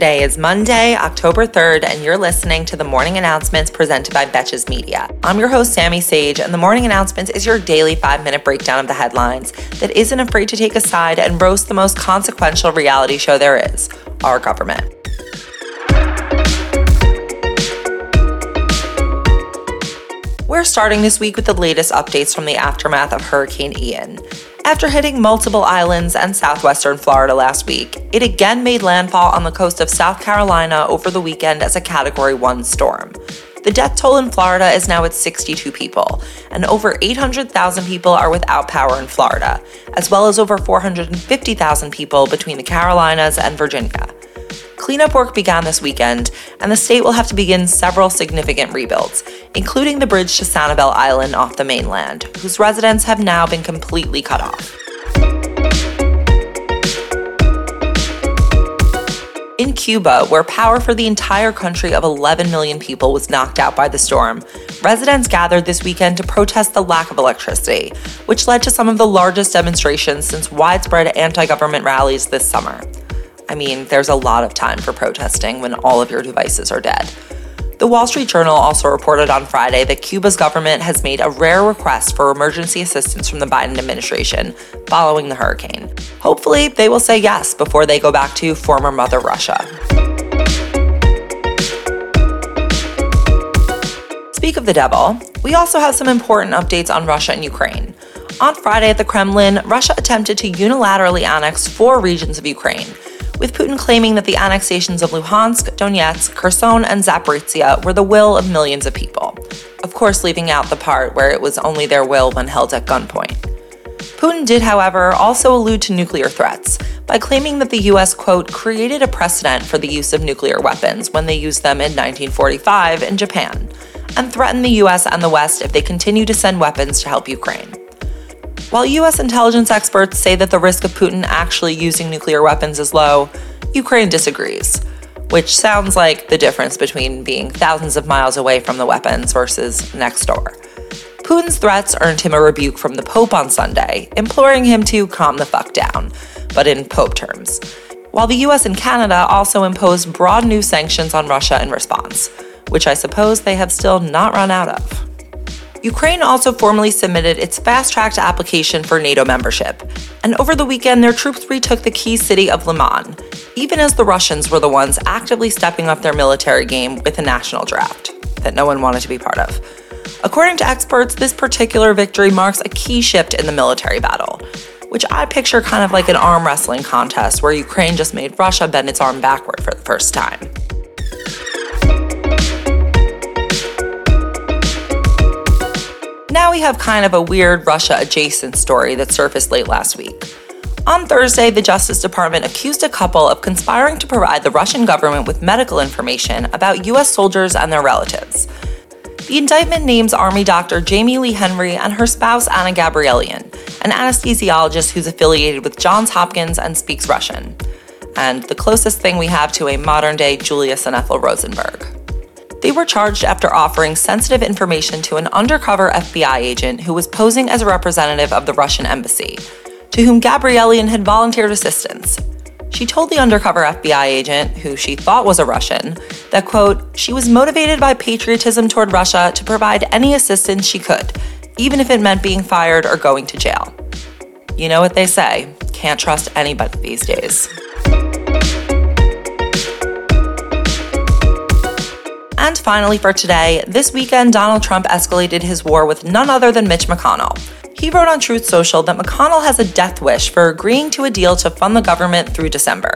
Today is Monday, October 3rd, and you're listening to the morning announcements presented by Betches Media. I'm your host, Sammy Sage, and the morning announcements is your daily five minute breakdown of the headlines that isn't afraid to take a side and roast the most consequential reality show there is our government. We're starting this week with the latest updates from the aftermath of Hurricane Ian. After hitting multiple islands and southwestern Florida last week, it again made landfall on the coast of South Carolina over the weekend as a Category 1 storm. The death toll in Florida is now at 62 people, and over 800,000 people are without power in Florida, as well as over 450,000 people between the Carolinas and Virginia. Cleanup work began this weekend, and the state will have to begin several significant rebuilds, including the bridge to Sanibel Island off the mainland, whose residents have now been completely cut off. In Cuba, where power for the entire country of 11 million people was knocked out by the storm, residents gathered this weekend to protest the lack of electricity, which led to some of the largest demonstrations since widespread anti government rallies this summer. I mean, there's a lot of time for protesting when all of your devices are dead. The Wall Street Journal also reported on Friday that Cuba's government has made a rare request for emergency assistance from the Biden administration following the hurricane. Hopefully, they will say yes before they go back to former Mother Russia. Speak of the devil, we also have some important updates on Russia and Ukraine. On Friday at the Kremlin, Russia attempted to unilaterally annex four regions of Ukraine with Putin claiming that the annexations of Luhansk, Donetsk, Kherson, and Zaporizhia were the will of millions of people. Of course, leaving out the part where it was only their will when held at gunpoint. Putin did, however, also allude to nuclear threats by claiming that the US, quote, created a precedent for the use of nuclear weapons when they used them in 1945 in Japan, and threatened the US and the West if they continue to send weapons to help Ukraine. While US intelligence experts say that the risk of Putin actually using nuclear weapons is low, Ukraine disagrees, which sounds like the difference between being thousands of miles away from the weapons versus next door. Putin's threats earned him a rebuke from the Pope on Sunday, imploring him to calm the fuck down, but in Pope terms. While the US and Canada also imposed broad new sanctions on Russia in response, which I suppose they have still not run out of. Ukraine also formally submitted its fast tracked application for NATO membership, and over the weekend, their troops retook the key city of Liman, even as the Russians were the ones actively stepping up their military game with a national draft that no one wanted to be part of. According to experts, this particular victory marks a key shift in the military battle, which I picture kind of like an arm wrestling contest where Ukraine just made Russia bend its arm backward for the first time. We have kind of a weird Russia adjacent story that surfaced late last week. On Thursday, the Justice Department accused a couple of conspiring to provide the Russian government with medical information about U.S. soldiers and their relatives. The indictment names Army doctor Jamie Lee Henry and her spouse Anna Gabrielian, an anesthesiologist who's affiliated with Johns Hopkins and speaks Russian, and the closest thing we have to a modern day Julius and Ethel Rosenberg. They were charged after offering sensitive information to an undercover FBI agent who was posing as a representative of the Russian embassy, to whom Gabrielian had volunteered assistance. She told the undercover FBI agent, who she thought was a Russian, that, quote, she was motivated by patriotism toward Russia to provide any assistance she could, even if it meant being fired or going to jail. You know what they say can't trust anybody these days. And finally, for today, this weekend, Donald Trump escalated his war with none other than Mitch McConnell. He wrote on Truth Social that McConnell has a death wish for agreeing to a deal to fund the government through December,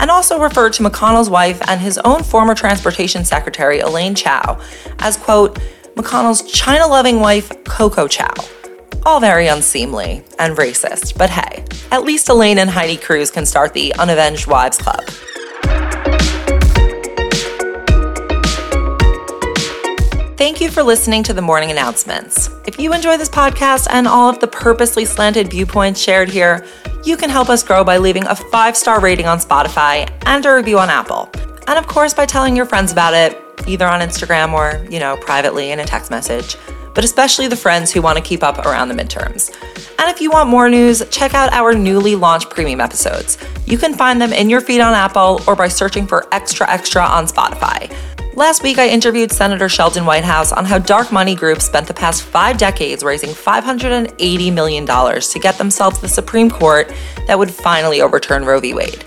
and also referred to McConnell's wife and his own former transportation secretary, Elaine Chao, as, quote, McConnell's China loving wife, Coco Chao. All very unseemly and racist, but hey, at least Elaine and Heidi Cruz can start the Unavenged Wives Club. Thank you for listening to the morning announcements. If you enjoy this podcast and all of the purposely slanted viewpoints shared here, you can help us grow by leaving a five star rating on Spotify and a review on Apple. And of course, by telling your friends about it, either on Instagram or, you know, privately in a text message. but especially the friends who want to keep up around the midterms. And if you want more news, check out our newly launched premium episodes. You can find them in your feed on Apple or by searching for Extra Extra on Spotify. Last week, I interviewed Senator Sheldon Whitehouse on how dark money groups spent the past five decades raising $580 million to get themselves the Supreme Court that would finally overturn Roe v. Wade.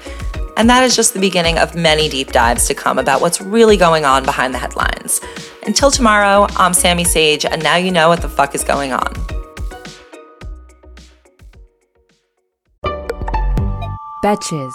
And that is just the beginning of many deep dives to come about what's really going on behind the headlines. Until tomorrow, I'm Sammy Sage, and now you know what the fuck is going on. Betches.